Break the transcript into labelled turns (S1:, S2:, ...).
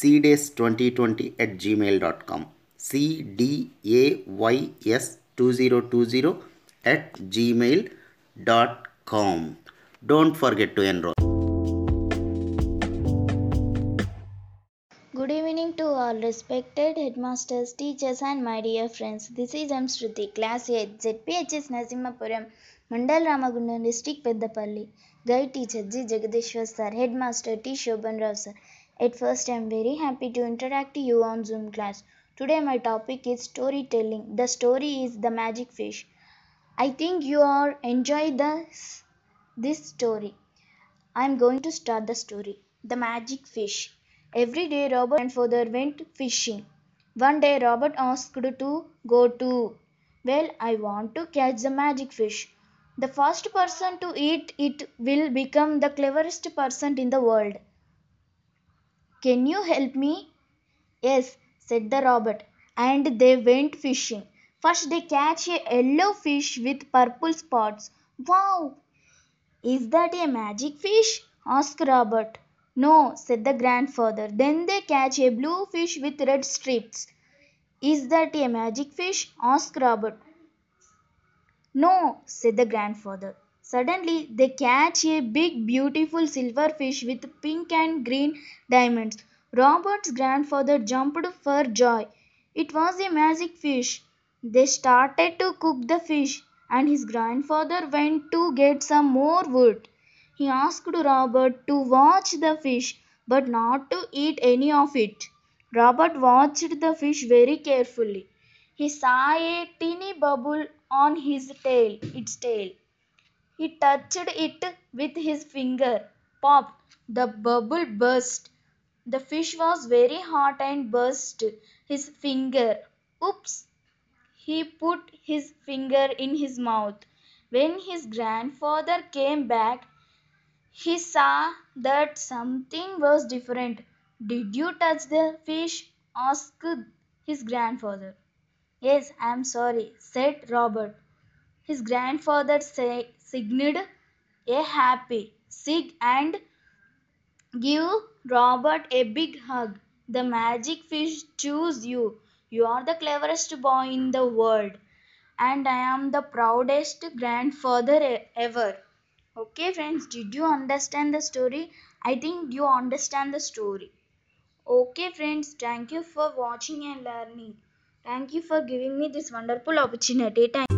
S1: cdays2020 at gmail.com cdays2020 at gmail.com don't forget to enroll
S2: Good evening to all respected headmasters, teachers, and my dear friends. This is M. Shruti, Class 8, ZPHS Nasimapuram, Mandal Ramagundam District, Peddapalli. Guide teacher G. Jagadeshwar sir, headmaster T. Shobhan Rao sir. At first, I am very happy to interact with you on Zoom class. Today, my topic is storytelling. The story is the magic fish. I think you all enjoy this, this story. I am going to start the story. The magic fish. Every day Robert and father went fishing. One day Robert asked to go to. Well, I want to catch the magic fish. The first person to eat it will become the cleverest person in the world. Can you help me? Yes, said the robot. and they went fishing. First they catch a yellow fish with purple spots. Wow! Is that a magic fish? asked Robert. No, said the grandfather. Then they catch a blue fish with red stripes. Is that a magic fish? asked Robert. No, said the grandfather. Suddenly they catch a big, beautiful silver fish with pink and green diamonds. Robert's grandfather jumped for joy. It was a magic fish. They started to cook the fish, and his grandfather went to get some more wood. He asked Robert to watch the fish, but not to eat any of it. Robert watched the fish very carefully. He saw a teeny bubble on his tail, its tail. He touched it with his finger. Pop! The bubble burst. The fish was very hot and burst his finger. Oops! He put his finger in his mouth. When his grandfather came back, he saw that something was different. Did you touch the fish? asked his grandfather. Yes, I am sorry, said Robert. His grandfather say, signed a happy sig and give Robert a big hug. The magic fish choose you. You are the cleverest boy in the world, and I am the proudest grandfather ever. Okay, friends, did you understand the story? I think you understand the story. Okay, friends, thank you for watching and learning. Thank you for giving me this wonderful opportunity. Thank